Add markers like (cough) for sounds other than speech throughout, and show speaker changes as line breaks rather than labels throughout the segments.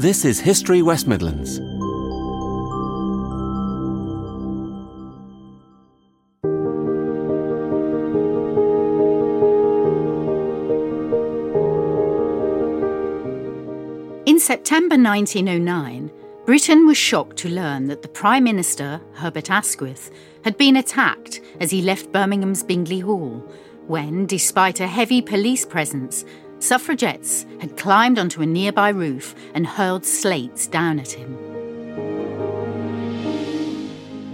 This is History West Midlands.
In September 1909, Britain was shocked to learn that the Prime Minister, Herbert Asquith, had been attacked as he left Birmingham's Bingley Hall, when, despite a heavy police presence, suffragettes had climbed onto a nearby roof and hurled slates down at him.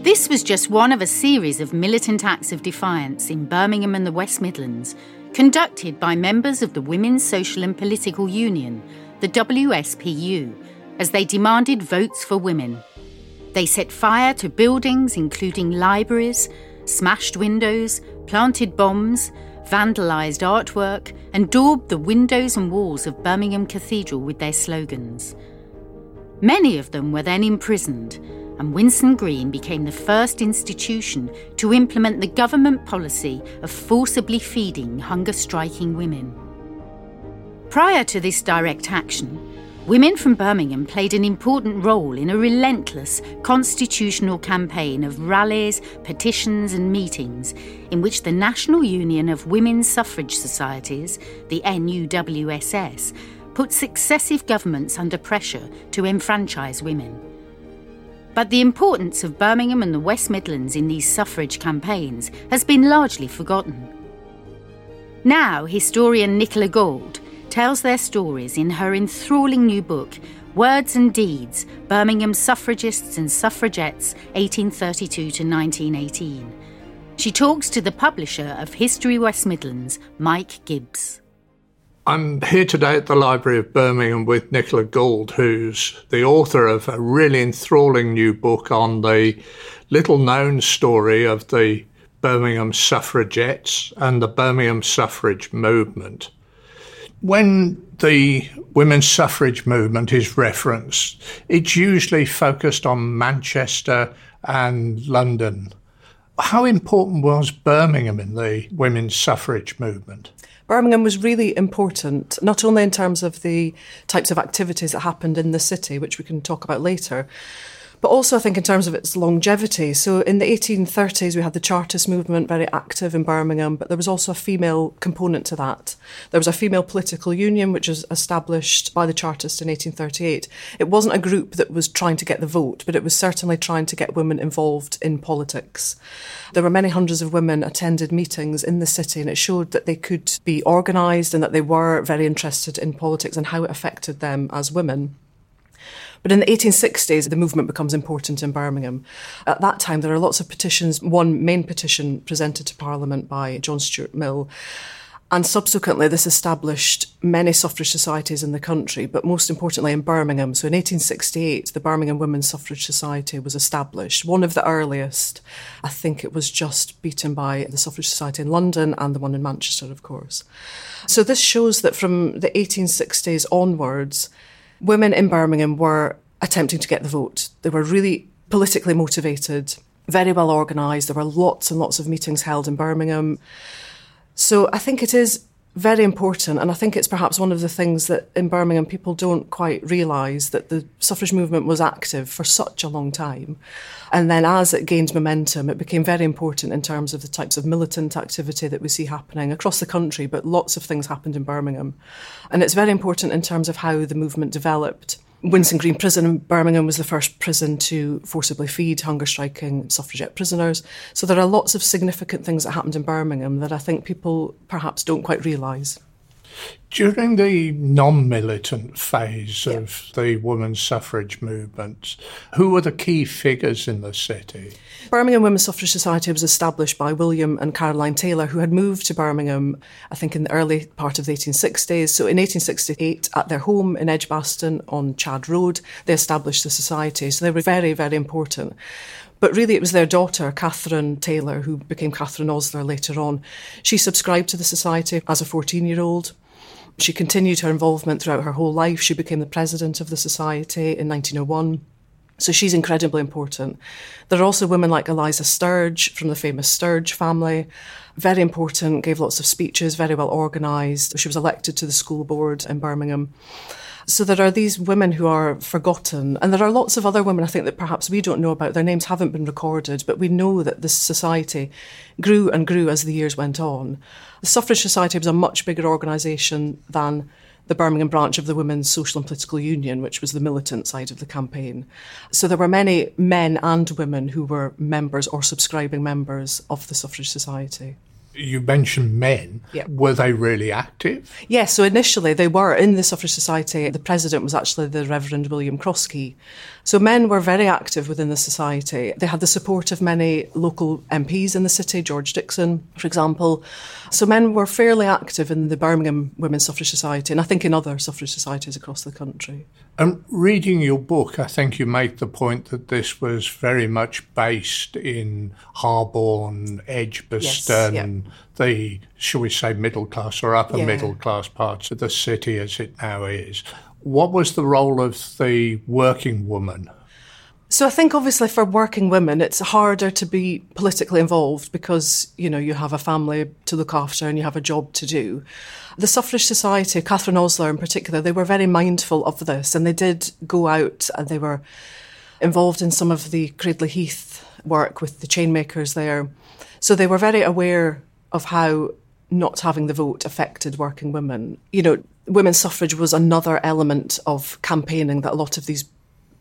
This was just one of a series of militant acts of defiance in Birmingham and the West Midlands, conducted by members of the Women's Social and Political Union, the WSPU, as they demanded votes for women. They set fire to buildings, including libraries, smashed windows, planted bombs, vandalised artwork, and daubed the windows and walls of Birmingham Cathedral with their slogans. Many of them were then imprisoned, and Winson Green became the first institution to implement the government policy of forcibly feeding hunger striking women. Prior to this direct action, women from Birmingham played an important role in a relentless constitutional campaign of rallies, petitions, and meetings in which the National Union of Women's Suffrage Societies, the NUWSS, put successive governments under pressure to enfranchise women. But the importance of Birmingham and the West Midlands in these suffrage campaigns has been largely forgotten. Now, historian Nicola Gould tells their stories in her enthralling new book, Words and Deeds Birmingham Suffragists and Suffragettes, 1832 to 1918. She talks to the publisher of History West Midlands, Mike Gibbs.
I'm here today at the Library of Birmingham with Nicola Gould, who's the author of a really enthralling new book on the little known story of the Birmingham suffragettes and the Birmingham suffrage movement. When the women's suffrage movement is referenced, it's usually focused on Manchester and London. How important was Birmingham in the women's suffrage movement?
Birmingham was really important, not only in terms of the types of activities that happened in the city, which we can talk about later, but also I think in terms of its longevity. So in the 1830s, we had the Chartist movement very active in Birmingham, but there was also a female component to that. There was a female political union, which was established by the Chartists in 1838. It wasn't a group that was trying to get the vote, but it was certainly trying to get women involved in politics. There were many hundreds of women attended meetings in the city, and it showed that they could be organised and that they were very interested in politics and how it affected them as women. But in the 1860s, the movement becomes important in Birmingham. At that time, there are lots of petitions, one main petition presented to Parliament by John Stuart Mill. And subsequently, this established many suffrage societies in the country, but most importantly in Birmingham. So in 1868, the Birmingham Women's Suffrage Society was established, one of the earliest. I think it was just beaten by the Suffrage Society in London and the one in Manchester, of course. So this shows that from the 1860s onwards, women in Birmingham were attempting to get the vote. They were really politically motivated, very well organised. There were lots and lots of meetings held in Birmingham. So I think it is very important, and I think it's perhaps one of the things that in Birmingham people don't quite realise that the suffrage movement was active for such a long time. And then as it gained momentum, it became very important in terms of the types of militant activity that we see happening across the country, but lots of things happened in Birmingham. And it's very important in terms of how the movement developed. Winson Green Prison in Birmingham was the first prison to forcibly feed hunger striking suffragette prisoners. So there are lots of significant things that happened in Birmingham that I think people perhaps don't quite realise.
During the non militant phase yeah. of the women's suffrage movement, who were the key figures in the city?
Birmingham Women's Suffrage Society was established by William and Caroline Taylor, who had moved to Birmingham, I think, in the early part of the 1860s. So in 1868, at their home in Edgbaston on Chad Road, they established the society. So they were very, very important. But really, it was their daughter, Catherine Taylor, who became Catherine Osler later on. She subscribed to the society as a 14 year old. She continued her involvement throughout her whole life. She became the president of the society in 1901. So she's incredibly important. There are also women like Eliza Sturge from the famous Sturge family, very important, gave lots of speeches, very well organised. She was elected to the school board in Birmingham. So there are these women who are forgotten, and there are lots of other women I think that perhaps we don't know about. Their names haven't been recorded, but we know that this society grew and grew as the years went on. The Suffrage Society was a much bigger organisation than the Birmingham branch of the Women's Social and Political Union, which was the militant side of the campaign. So there were many men and women who were members or subscribing members of the Suffrage Society
you mentioned men.
Yep.
Were they really active?
Yes, yeah, so initially they were in the Suffrage Society. The president was actually the Reverend William Crosskey. So men were very active within the society. They had the support of many local MPs in the city, George Dixon, for example. So men were fairly active in the Birmingham Women's Suffrage Society and I think in other suffrage societies across the country.
And reading your book, I think you make the point that this was very much based in Harborne, Edgbaston, yes, the, shall we say, middle class or upper yeah. middle class parts of the city as it now is. What was the role of the working woman?
So I think obviously for working women, it's harder to be politically involved because, you know, you have a family to look after and you have a job to do. The Suffrage Society, Catherine Osler in particular, they were very mindful of this and they did go out and they were involved in some of the Cradley Heath work with the chainmakers there. So they were very aware of how not having the vote affected working women. You know, women's suffrage was another element of campaigning that a lot of these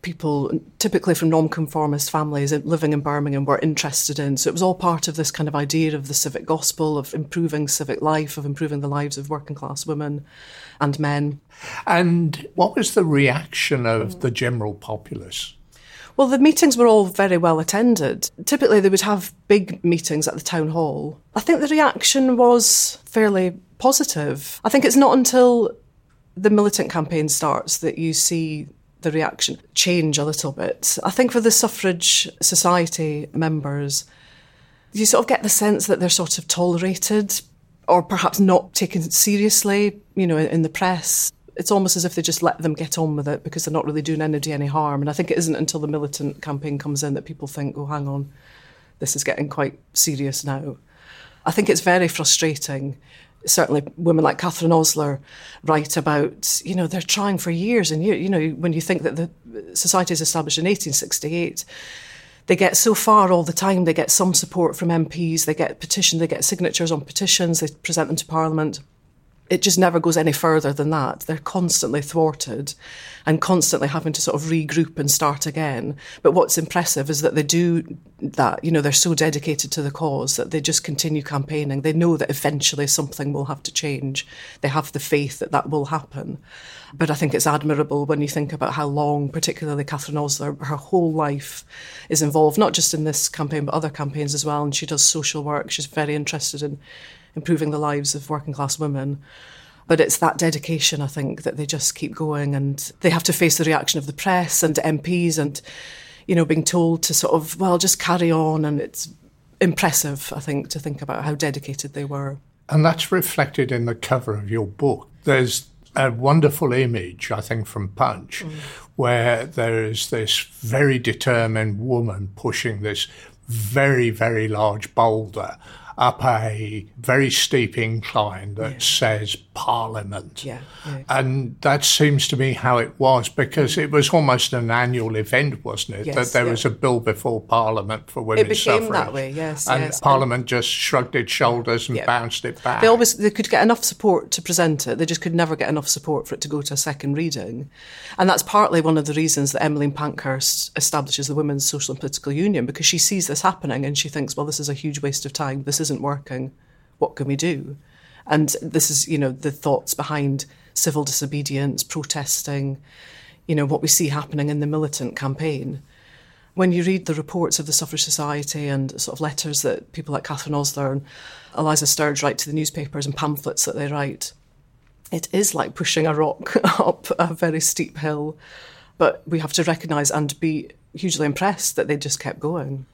people, typically from nonconformist families living in Birmingham, were interested in. So it was all part of this kind of idea of the civic gospel, of improving civic life, of improving the lives of working class women and men.
And what was the reaction of the general populace?
Well, the meetings were all very well attended. Typically, they would have big meetings at the town hall. I think the reaction was fairly positive. I think it's not until the militant campaign starts that you see the reaction change a little bit. I think for the suffrage society members, you sort of get the sense that they're sort of tolerated or perhaps not taken seriously, you know, in the press it's almost as if they just let them get on with it because they're not really doing anybody any harm. And I think it isn't until the militant campaign comes in that people think, oh, hang on, this is getting quite serious now. I think it's very frustrating. Certainly, women like Catherine Osler write about, you know, they're trying for years and years. You know, when you think that the society is established in 1868, they get so far all the time. They get some support from MPs, they get petition, they get signatures on petitions, they present them to Parliament it just never goes any further than that. They're constantly thwarted and constantly having to sort of regroup and start again. But what's impressive is that they do that. You know, they're so dedicated to the cause that they just continue campaigning. They know that eventually something will have to change. They have the faith that that will happen. But I think it's admirable when you think about how long, particularly Catherine Osler, her whole life is involved, not just in this campaign, but other campaigns as well. And she does social work. She's very interested in improving the lives of working class women. But it's that dedication, I think, that they just keep going and they have to face the reaction of the press and MPs and, you know, being told to sort of, well, just carry on. And it's impressive, I think, to think about how dedicated they were.
And that's reflected in the cover of your book. There's a wonderful image, I think, from Punch, mm. where there is this very determined woman pushing this very, very large boulder up a very steep incline that yeah. says Parliament.
Yeah, yeah,
And that seems to me how it was because mm. it was almost an annual event, wasn't it? Yes, that there was a bill before Parliament for women's
It became
suffrage.
that way, yes.
And
yes.
Parliament and just shrugged its shoulders and bounced it back.
They always they could get enough support to present it. They just could never get enough support for it to go to a second reading. And that's partly one of the reasons that Emmeline Pankhurst establishes the Women's Social and Political Union because she sees this happening and she thinks, well, this is a huge waste of time. This isn't working. What can we do? And this is, you know, the thoughts behind civil disobedience, protesting, you know, what we see happening in the militant campaign. When you read the reports of the Suffrage Society and sort of letters that people like Catherine Osler and Eliza Sturge write to the newspapers and pamphlets that they write, it is like pushing a rock (laughs) up a very steep hill. But we have to recognise and be hugely impressed that they just kept going.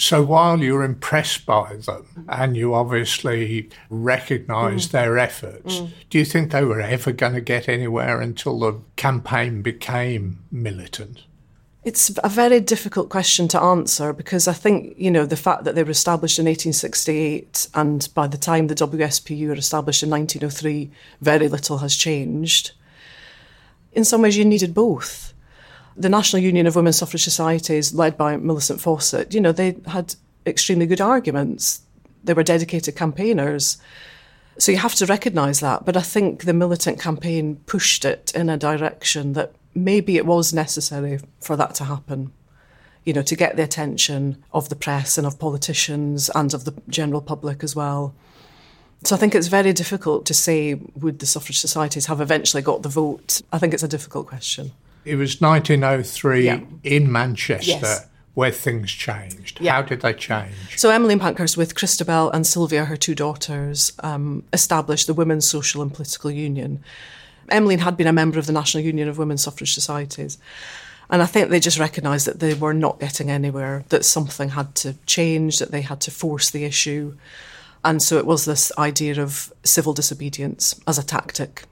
So while you're impressed by them and you obviously recognise mm. their efforts, mm. do you think they were ever going to get anywhere until the campaign became militant?
It's a very difficult question to answer because I think, you know, the fact that they were established in 1868 and by the time the WSPU were established in 1903, very little has changed. in some ways you needed both. The National Union of Women's Suffrage Societies, led by Millicent Fawcett, you know, they had extremely good arguments. They were dedicated campaigners. So you have to recognise that. But I think the militant campaign pushed it in a direction that maybe it was necessary for that to happen. You know, to get the attention of the press and of politicians and of the general public as well. So I think it's very difficult to say would the suffrage societies have eventually got the vote. I think it's a difficult question.
It was 1903
Yeah.
in Manchester
Yes.
where things changed.
Yeah.
How did they change?
So Emmeline Pankhurst, with Christabel and Sylvia, her two daughters, um, established the Women's Social and Political Union. Emmeline had been a member of the National Union of Women's Suffrage Societies. And I think they just recognised that they were not getting anywhere, that something had to change, that they had to force the issue. And so it was this idea of civil disobedience as a tactic.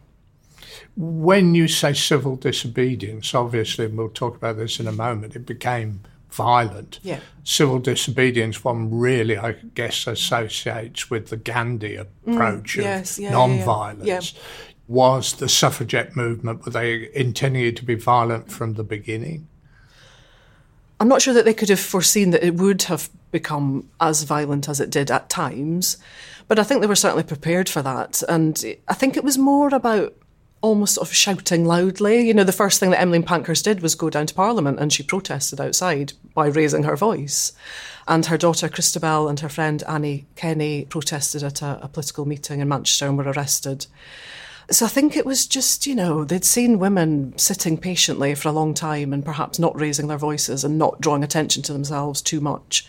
When you say civil disobedience, obviously, and we'll talk about this in a moment, it became violent.
Yeah.
Civil disobedience, one really, I guess, associates with the Gandhi approach
Mm, yes,
of
yeah, yeah,
non-violence.
yeah.
Was the suffragette movement, were they intending it to be violent from the beginning?
I'm not sure that they could have foreseen that it would have become as violent as it did at times, but I think they were certainly prepared for that. And I think it was more about almost sort of shouting loudly. You know, the first thing that Emmeline Pankhurst did was go down to Parliament and she protested outside by raising her voice. And her daughter Christabel and her friend Annie Kenney protested at a, a political meeting in Manchester and were arrested. So I think it was just, you know, they'd seen women sitting patiently for a long time and perhaps not raising their voices and not drawing attention to themselves too much.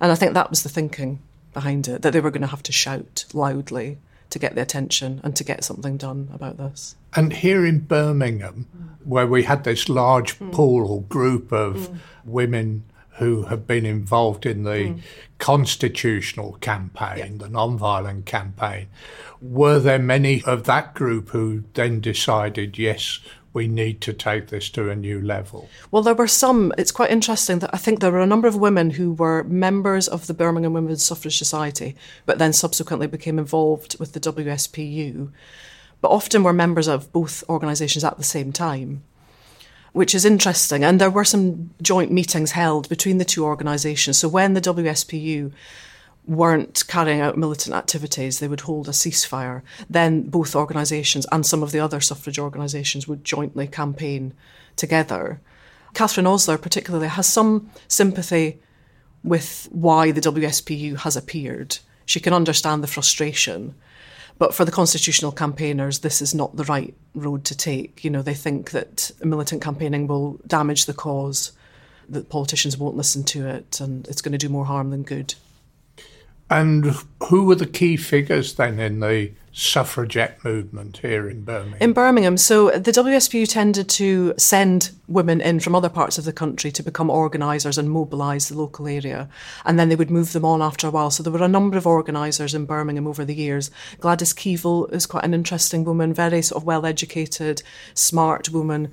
And I think that was the thinking behind it, that they were going to have to shout loudly to get the attention and to get something done about this.
And here in Birmingham, mm. where we had this large mm. pool or group of mm. women who have been involved in the constitutional campaign, the non-violent campaign, were there many of that group who then decided, yes, we need to take this to a new level?
Well, there were some. It's quite interesting that I think there were a number of women who were members of the Birmingham Women's Suffrage Society, but then subsequently became involved with the WSPU, but often were members of both organisations at the same time, which is interesting. And there were some joint meetings held between the two organisations. So when the WSPU weren't carrying out militant activities, they would hold a ceasefire. Then both organisations and some of the other suffrage organisations would jointly campaign together. Catherine Osler, particularly, has some sympathy with why the WSPU has appeared. She can understand the frustration. But for the constitutional campaigners, this is not the right road to take. You know, they think that militant campaigning will damage the cause, that politicians won't listen to it, and it's going to do more harm than good.
And who were the key figures then in the suffragette movement here in Birmingham?
In Birmingham, so the WSPU tended to send women in from other parts of the country to become organisers and mobilise the local area. And then they would move them on after a while. So there were a number of organisers in Birmingham over the years. Gladys Keevil is quite an interesting woman, very sort of well educated, smart woman.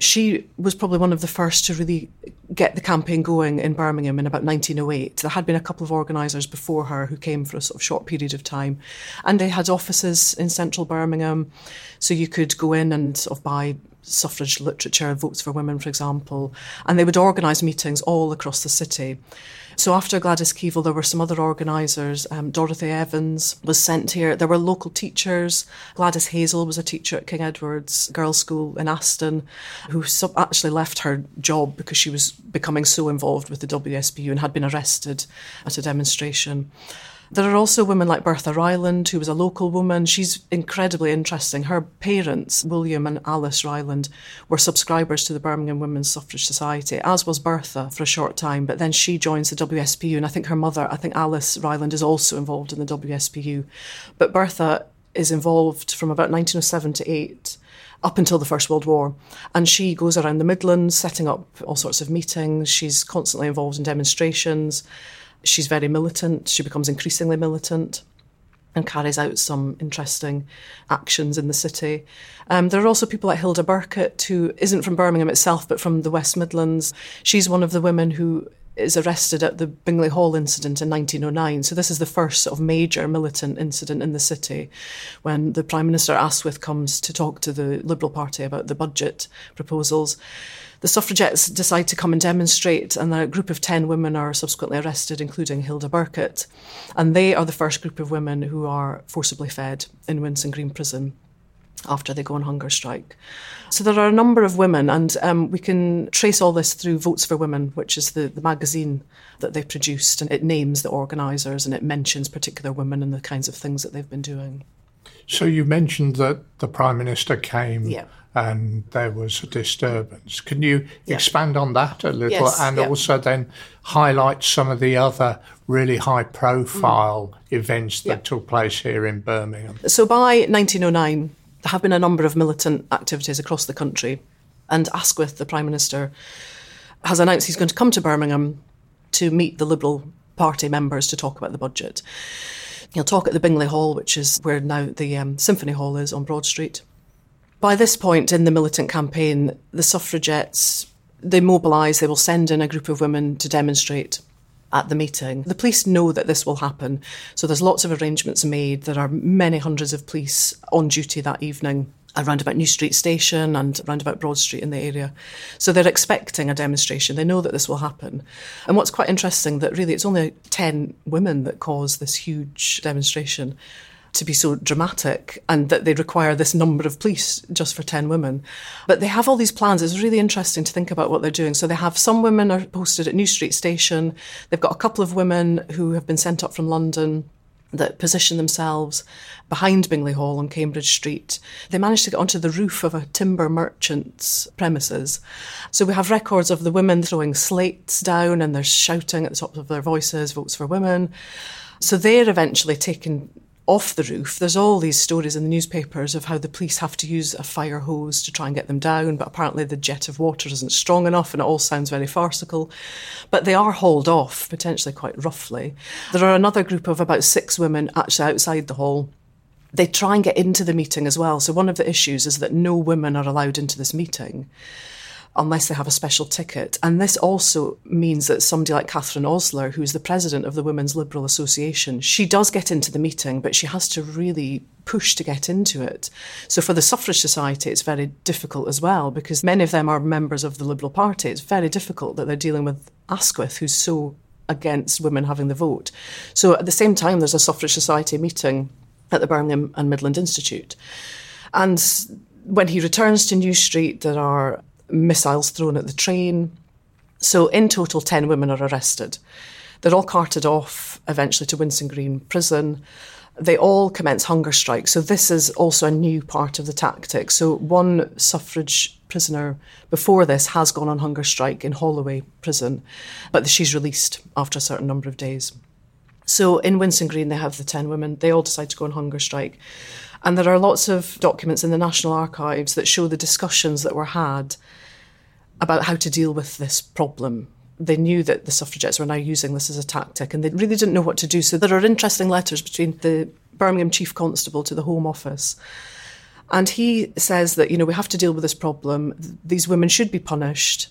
She was probably one of the first to really get the campaign going in Birmingham in about 1908. There had been a couple of organisers before her who came for a sort of short period of time. And they had offices in central Birmingham. So you could go in and sort of buy suffrage literature, votes for women, for example. And they would organise meetings all across the city. So after Gladys Keevil, there were some other organisers. Um, Dorothy Evans was sent here. There were local teachers. Gladys Hazel was a teacher at King Edward's Girls' School in Aston, who sub- actually left her job because she was becoming so involved with the WSPU and had been arrested at a demonstration. There are also women like Bertha Ryland, who was a local woman. She's incredibly interesting. Her parents, William and Alice Ryland, were subscribers to the Birmingham Women's Suffrage Society, as was Bertha for a short time. But then she joins the WSPU, and I think her mother, I think Alice Ryland, is also involved in the WSPU. But Bertha is involved from about 1907 to 8 up until the First World War. And she goes around the Midlands setting up all sorts of meetings. She's constantly involved in demonstrations. She's very militant. She becomes increasingly militant and carries out some interesting actions in the city. Um, there are also people like Hilda Burkitt, who isn't from Birmingham itself, but from the West Midlands. She's one of the women who is arrested at the Bingley Hall incident in 1909. So this is the first sort of major militant incident in the city when the Prime Minister Asquith comes to talk to the Liberal Party about the budget proposals. The suffragettes decide to come and demonstrate, and a group of 10 women are subsequently arrested, including Hilda Burkitt. And they are the first group of women who are forcibly fed in Winson Green Prison after they go on hunger strike. So there are a number of women, and um, we can trace all this through Votes for Women, which is the, the magazine that they produced, and it names the organisers and it mentions particular women and the kinds of things that they've been doing.
So you mentioned that the Prime Minister came
Yeah.
and there was a disturbance. Can you
Yeah.
expand on that a little
Yes,
and
yeah.
also then highlight some of the other really high profile events that
Mm.
Took place here in Birmingham?
So by 1909, there have been a number of militant activities across the country, and Asquith, the Prime Minister, has announced he's going to come to Birmingham to meet the Liberal Party members to talk about the budget. He'll talk at the Bingley Hall, which is where now the um, Symphony Hall is on Broad Street. By this point in the militant campaign, the suffragettes they mobilise. They will send in a group of women to demonstrate at the meeting. The police know that this will happen, so there's lots of arrangements made. There are many hundreds of police on duty that evening around about New Street Station and around about Broad Street in the area. So they're expecting a demonstration. They know that this will happen. And what's quite interesting that really it's only 10 women that cause this huge demonstration to be so dramatic and that they require this number of police just for 10 women. But they have all these plans. It's really interesting to think about what they're doing. So they have some women are posted at New Street Station. They've got a couple of women who have been sent up from London that position themselves behind Bingley Hall on Cambridge Street. They managed to get onto the roof of a timber merchant's premises. So we have records of the women throwing slates down and they're shouting at the top of their voices, votes for women. So they're eventually taken off the roof. There's all these stories in the newspapers of how the police have to use a fire hose to try and get them down, but apparently the jet of water isn't strong enough and it all sounds very farcical. But they are hauled off, potentially quite roughly. There are another group of about six women actually outside the hall. They try and get into the meeting as well. So one of the issues is that no women are allowed into this meeting unless they have a special ticket. And this also means that somebody like Catherine Osler, who's the president of the Women's Liberal Association, she does get into the meeting, but she has to really push to get into it. So for the Suffrage Society, it's very difficult as well, because many of them are members of the Liberal Party. It's very difficult that they're dealing with Asquith, who's so against women having the vote. So at the same time, there's a Suffrage Society meeting at the Birmingham and Midland Institute. And when he returns to New Street, there are missiles thrown at the train. So, in total, 10 women are arrested. They're all carted off eventually to Winson Green prison. They all commence hunger strikes. So, this is also a new part of the tactic. So, one suffrage prisoner before this has gone on hunger strike in Holloway prison, but she's released after a certain number of days. So in Winson Green, they have the 10 women. They all decide to go on hunger strike. And there are lots of documents in the National Archives that show the discussions that were had about how to deal with this problem. They knew that the suffragettes were now using this as a tactic and they really didn't know what to do. So there are interesting letters between the Birmingham Chief Constable to the Home Office. And he says that, you know, we have to deal with this problem. These women should be punished.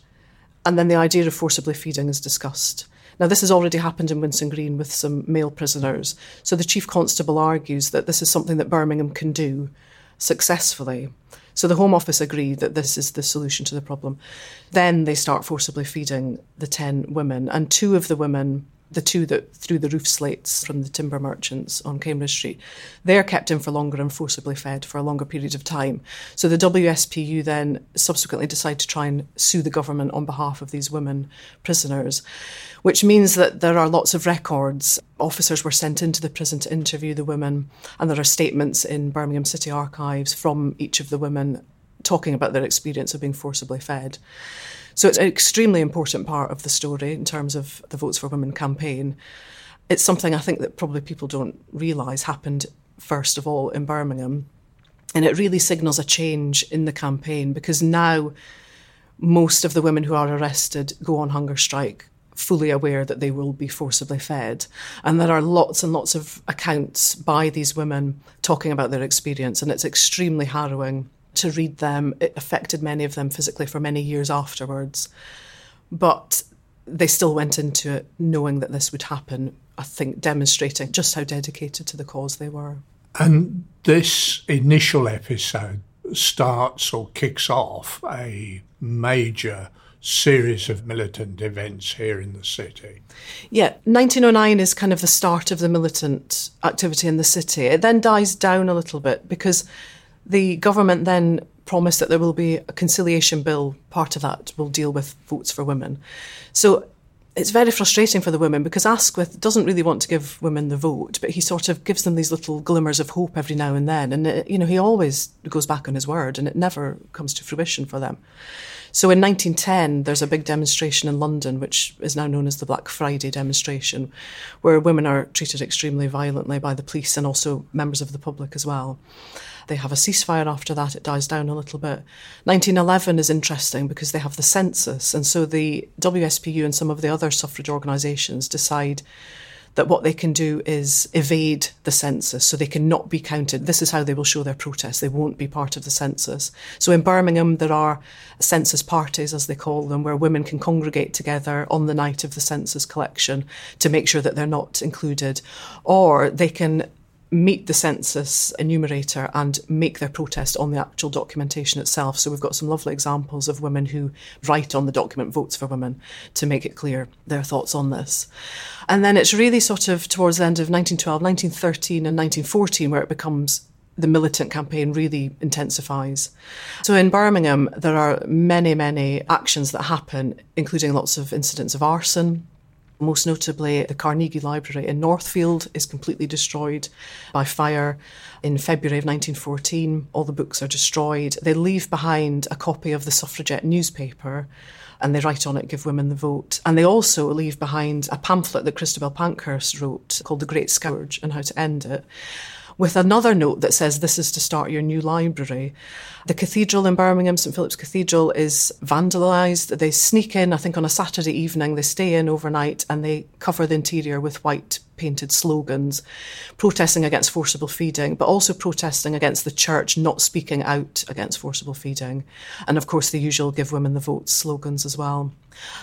And then the idea of forcibly feeding is discussed. Now, this has already happened in Winson Green with some male prisoners. So the Chief Constable argues that this is something that Birmingham can do successfully. So the Home Office agree that this is the solution to the problem. Then they start forcibly feeding the 10 women, and two of the women, the two that threw the roof slates from the timber merchants on Cambridge Street, they're kept in for longer and forcibly fed for a longer period of time. So the WSPU then subsequently decide to try and sue the government on behalf of these women prisoners, which means that there are lots of records. Officers were sent into the prison to interview the women, and there are statements in Birmingham City Archives from each of the women talking about their experience of being forcibly fed. So it's an extremely important part of the story in terms of the Votes for Women campaign. It's something I think that probably people don't realise happened first of all in Birmingham. And it really signals a change in the campaign because now most of the women who are arrested go on hunger strike fully aware that they will be forcibly fed. And there are lots and lots of accounts by these women talking about their experience, and it's extremely harrowing to read them. It affected many of them physically for many years afterwards. But they still went into it knowing that this would happen, I think demonstrating just how dedicated to the cause they were.
And this initial episode starts or kicks off a major series of militant events here in the city.
Yeah, 1909 is kind of the start of the militant activity in the city. It then dies down a little bit because the government then promised that there will be a conciliation bill. Part of that will deal with votes for women. So it's very frustrating for the women because Asquith doesn't really want to give women the vote, but he sort of gives them these little glimmers of hope every now and then. And, it, you know, he always goes back on his word and it never comes to fruition for them. So in 1910, there's a big demonstration in London, which is now known as the Black Friday demonstration, where women are treated extremely violently by the police and also members of the public as well. They have a ceasefire after that, it dies down a little bit. 1911 is interesting because they have the census, and so the WSPU and some of the other suffrage organisations decide that what they can do is evade the census so they cannot be counted. This is how they will show their protest. They won't be part of the census. So in Birmingham, there are census parties, as they call them, where women can congregate together on the night of the census collection to make sure that they're not included. Or they can meet the census enumerator and make their protest on the actual documentation itself. So we've got some lovely examples of women who write on the document votes for women to make it clear their thoughts on this. And then it's really sort of towards the end of 1912, 1913 and 1914 where it becomes the militant campaign really intensifies. So in Birmingham, there are many, many actions that happen, including lots of incidents of arson, most notably, the Carnegie Library in Northfield is completely destroyed by fire. In February of 1914, all the books are destroyed. They leave behind a copy of the suffragette newspaper and they write on it, Give Women the Vote. And they also leave behind a pamphlet that Christabel Pankhurst wrote called The Great Scourge and How to End It with another note that says this is to start your new library. The cathedral in Birmingham, St Philip's Cathedral, is vandalised. They sneak in, I think, on a Saturday evening, they stay in overnight and they cover the interior with white painted slogans, protesting against forcible feeding, but also protesting against the church not speaking out against forcible feeding. And of course, the usual give women the vote slogans as well.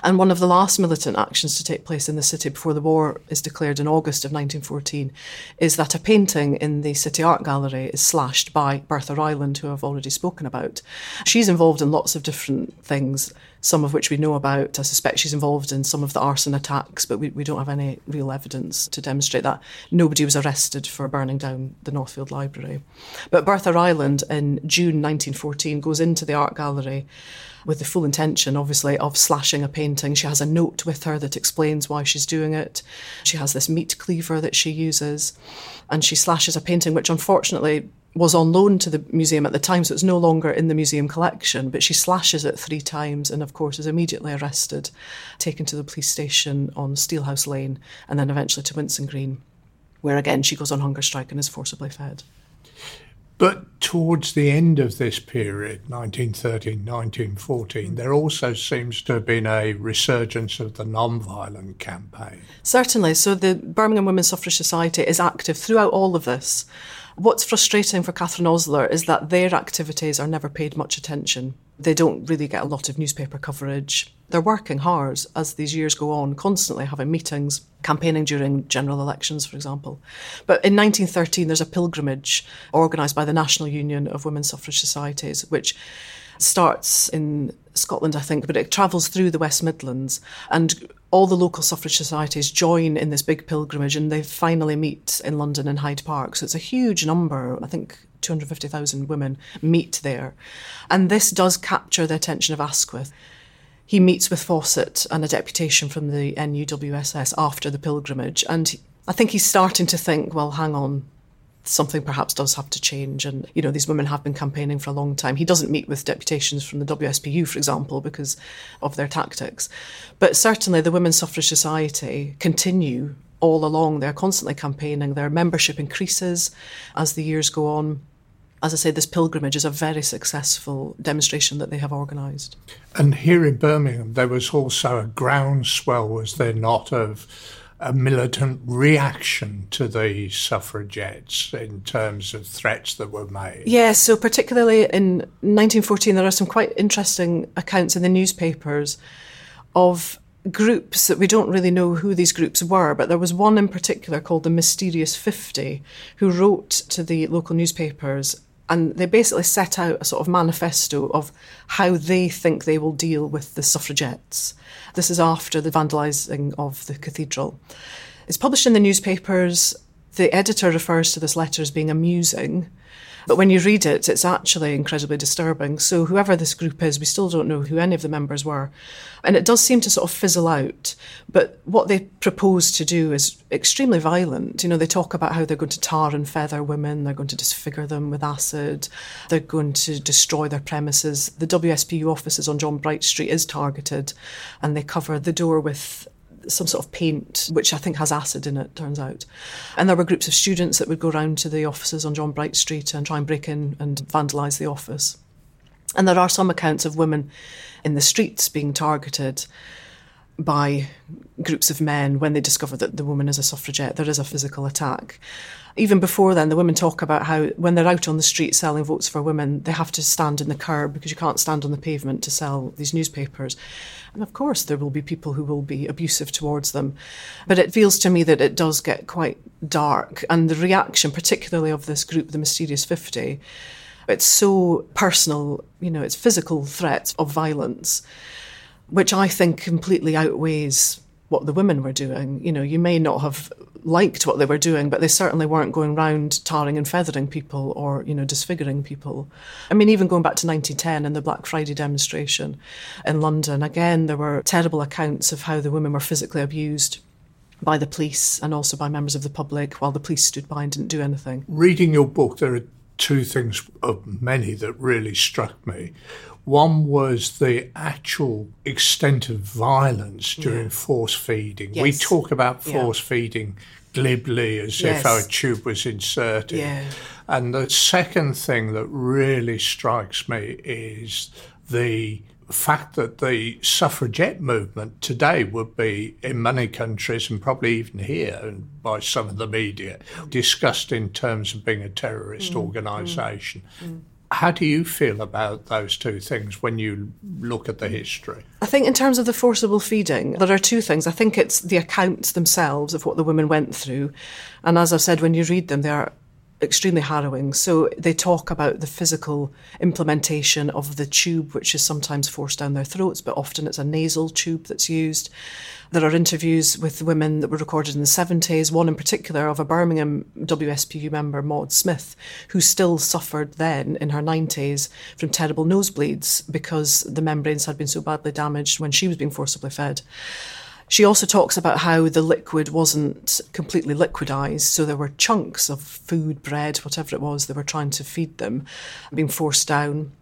And one of the last militant actions to take place in the city before the war is declared in August of 1914 is that a painting in the City Art Gallery is slashed by Bertha Ryland, who I've already spoken about. She's involved in lots of different things, some of which we know about. I suspect she's involved in some of the arson attacks, but we, we don't have any real evidence to demonstrate that. Nobody was arrested for burning down the Northfield Library. But Bertha Ryland in June 1914 goes into the art gallery with the full intention, obviously, of slashing a painting. She has a note with her that explains why she's doing it. She has this meat cleaver that she uses, and she slashes a painting, which unfortunately was on loan to the museum at the time, so it's no longer in the museum collection. But she slashes it three times and, of course, is immediately arrested, taken to the police station on Steelhouse Lane, and then eventually to Winson Green, where again she goes on hunger strike and is forcibly fed.
But towards the end of this period, 1913, 1914, there also seems to have been a resurgence of the non-violent campaign.
Certainly. So the Birmingham Women's Suffrage Society is active throughout all of this. What's frustrating for Catherine Osler is that their activities are never paid much attention. They don't really get a lot of newspaper coverage. They're working hard as these years go on, constantly having meetings, campaigning during general elections, for example. But in 1913, there's a pilgrimage organised by the National Union of Women's Suffrage Societies, which starts in Scotland, I think, but it travels through the West Midlands. And all the local suffrage societies join in this big pilgrimage and they finally meet in London in Hyde Park. So it's a huge number. I think 250,000 women meet there. And this does capture the attention of Asquith. He meets with Fawcett and a deputation from the NUWSS after the pilgrimage. And I think he's starting to think, well, hang on, something perhaps does have to change. And, you know, these women have been campaigning for a long time. He doesn't meet with deputations from the WSPU, for example, because of their tactics. But certainly the Women's Suffrage Society continue all along. They're constantly campaigning. Their membership increases as the years go on. As I say, this pilgrimage is a very successful demonstration that they have organised.
And here in Birmingham, there was also a groundswell, was there not, of a militant reaction to the suffragettes in terms of threats that were made.
Yes, yeah, so particularly in 1914, there are some quite interesting accounts in the newspapers of groups that we don't really know who these groups were, but there was one in particular called the Mysterious 50 who wrote to the local newspapers and they basically set out a sort of manifesto of how they think they will deal with the suffragettes. This is after the vandalising of the cathedral. It's published in the newspapers. The editor refers to this letter as being amusing. But when you read it, it's actually incredibly disturbing. So, whoever this group is, we still don't know who any of the members were. And it does seem to sort of fizzle out. But what they propose to do is extremely violent. You know, they talk about how they're going to tar and feather women, they're going to disfigure them with acid, they're going to destroy their premises. The WSPU offices on John Bright Street is targeted, and they cover the door with some sort of paint, which I think has acid in it, turns out. And there were groups of students that would go round to the offices on John Bright Street and try and break in and vandalise the office. And there are some accounts of women in the streets being targeted by groups of men when they discover that the woman is a suffragette. There is a physical attack. Even before then, the women talk about how when they're out on the street selling votes for women, they have to stand in the curb because you can't stand on the pavement to sell these newspapers. And of course, there will be people who will be abusive towards them. But it feels to me that it does get quite dark. And the reaction, particularly of this group, the Mysterious 50, it's so personal, you know, it's physical threats of violence, which I think completely outweighs what the women were doing. You know, you may not have liked what they were doing, but they certainly weren't going round tarring and feathering people or, you know, disfiguring people. I mean, even going back to 1910 and the Black Friday demonstration in London, again, there were terrible accounts of how the women were physically abused by the police and also by members of the public while the police stood by and didn't do anything.
Reading your book, there are two things of many that really struck me. One was the actual extent of violence during yeah. force feeding. Yes. We talk about force yeah. feeding glibly as yes. if our tube was inserted. Yeah. And the second thing that really strikes me is the fact that the suffragette movement today would be in many countries and probably even here and by some of the media discussed in terms of being a terrorist mm, organisation. Mm, mm. How do you feel about those two things when you look at the history?
I think, in terms of the forcible feeding, there are two things. I think it's the accounts themselves of what the women went through. And as I've said, when you read them, they are extremely harrowing. So they talk about the physical implementation of the tube, which is sometimes forced down their throats, but often it's a nasal tube that's used. There are interviews with women that were recorded in the 70s, one in particular of a Birmingham WSPU member, Maud Smith, who still suffered then in her 90s from terrible nosebleeds because the membranes had been so badly damaged when she was being forcibly fed. She also talks about how the liquid wasn't completely liquidized, so there were chunks of food, bread, whatever it was they were trying to feed them, being forced down.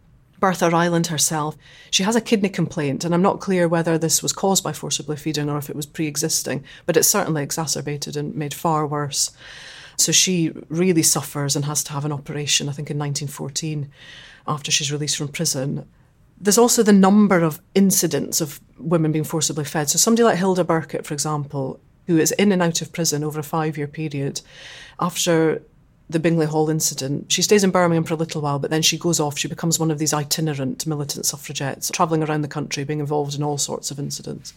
Bertha Ryland herself, she has a kidney complaint, and I'm not clear whether this was caused by forcibly feeding or if it was pre existing, but it's certainly exacerbated and made far worse. So she really suffers and has to have an operation, I think in 1914, after she's released from prison. There's also the number of incidents of women being forcibly fed. So somebody like Hilda Burkitt, for example, who is in and out of prison over a five year period, after the Bingley Hall incident. She stays in Birmingham for a little while, but then she goes off. She becomes one of these itinerant militant suffragettes, travelling around the country, being involved in all sorts of incidents.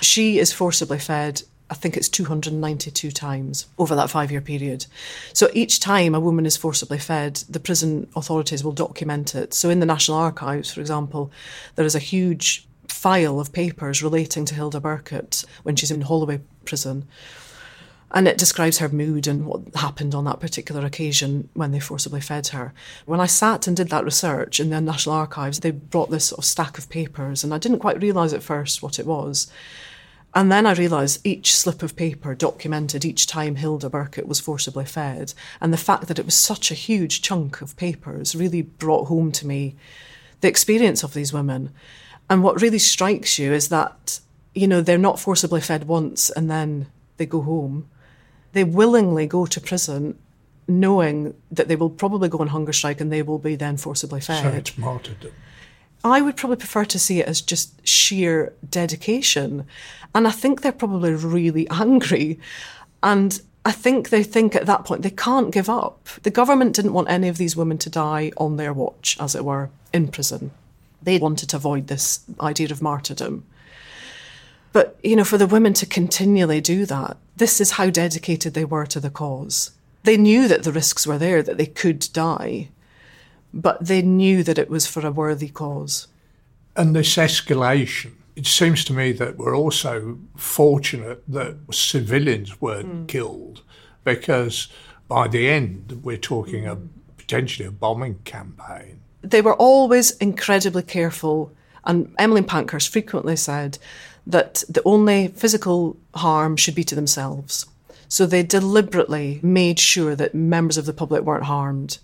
She is forcibly fed I think it's 292 times over that five year period. So each time a woman is forcibly fed, the prison authorities will document it. So in the National Archives, for example, there is a huge file of papers relating to Hilda Burkitt when she's in Holloway prison. And it describes her mood and what happened on that particular occasion when they forcibly fed her. When I sat and did that research in the National Archives, they brought this sort of stack of papers, and I didn't quite realise at first what it was. And then I realised each slip of paper documented each time Hilda Burkitt was forcibly fed. And the fact that it was such a huge chunk of papers really brought home to me the experience of these women. And what really strikes you is that, you know, they're not forcibly fed once and then they go home. They willingly go to prison knowing that they will probably go on hunger strike and they will be then forcibly fed.
So it's martyrdom.
I would probably prefer to see it as just sheer dedication. And I think they're probably really angry. And I think they think at that point they can't give up. The government didn't want any of these women to die on their watch, as it were, in prison. They wanted to avoid this idea of martyrdom. But, you know, for the women to continually do that, this is how dedicated they were to the cause. They knew that the risks were there, that they could die, but they knew that it was for a worthy cause.
And this escalation, it seems to me that we're also fortunate that civilians weren't mm. killed because by the end, we're talking a potentially a bombing campaign.
They were always incredibly careful, and Emmeline Pankhurst frequently said that the only physical harm should be to themselves. So they deliberately made sure that members of the public weren't harmed.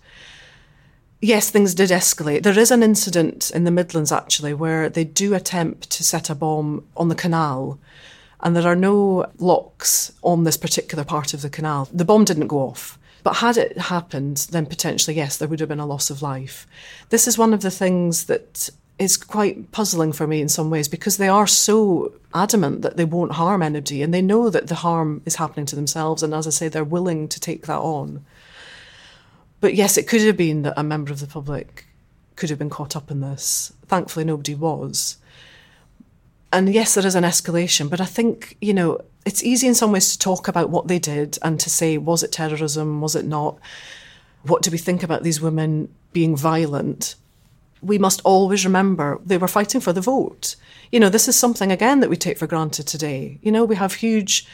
Yes, things did escalate. There is an incident in the Midlands actually where they do attempt to set a bomb on the canal, and there are no locks on this particular part of the canal. The bomb didn't go off. But had it happened, then potentially, yes, there would have been a loss of life. This is one of the things that is quite puzzling for me in some ways because they are so adamant that they won't harm anybody and they know that the harm is happening to themselves. And as I say, they're willing to take that on. But yes, it could have been that a member of the public could have been caught up in this. Thankfully, nobody was. And yes, there is an escalation, but I think, you know, it's easy in some ways to talk about what they did and to say, was it terrorism? Was it not? What do we think about these women being violent? we must always remember they were fighting for the vote. You know, this is something, again, that we take for granted today. You know, we have huge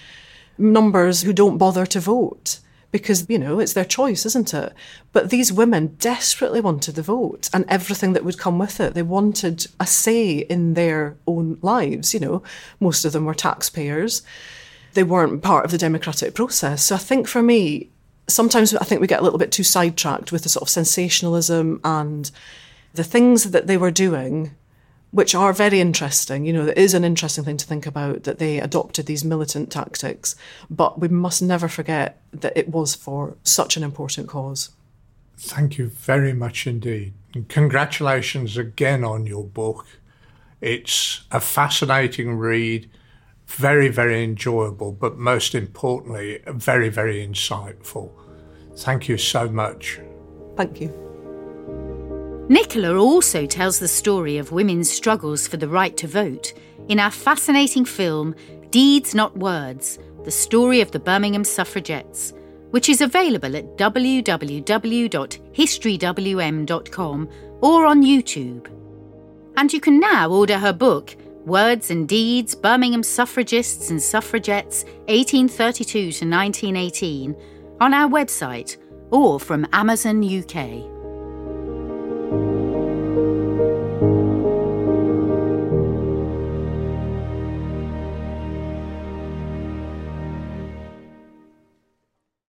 numbers who don't bother to vote because, you know, it's their choice, isn't it? But these women desperately wanted the vote and everything that would come with it. They wanted a say in their own lives. You know, most of them were taxpayers. They weren't part of the democratic process. So I think for me, sometimes I think we get a little bit too sidetracked with the sort of sensationalism and the things that they were doing, which are very interesting, you know, it is an interesting thing to think about that they adopted these militant tactics, but we must never forget that it was for such an important cause.
Thank you very much indeed. And congratulations again on your book. It's a fascinating read, very, very enjoyable, but most importantly, very, very insightful. Thank you so much.
Thank you.
Nicola also tells the story of women's struggles for the right to vote in our fascinating film Deeds Not Words The Story of the Birmingham Suffragettes, which is available at www.historywm.com or on YouTube. And you can now order her book, Words and Deeds Birmingham Suffragists and Suffragettes 1832 to 1918, on our website or from Amazon UK.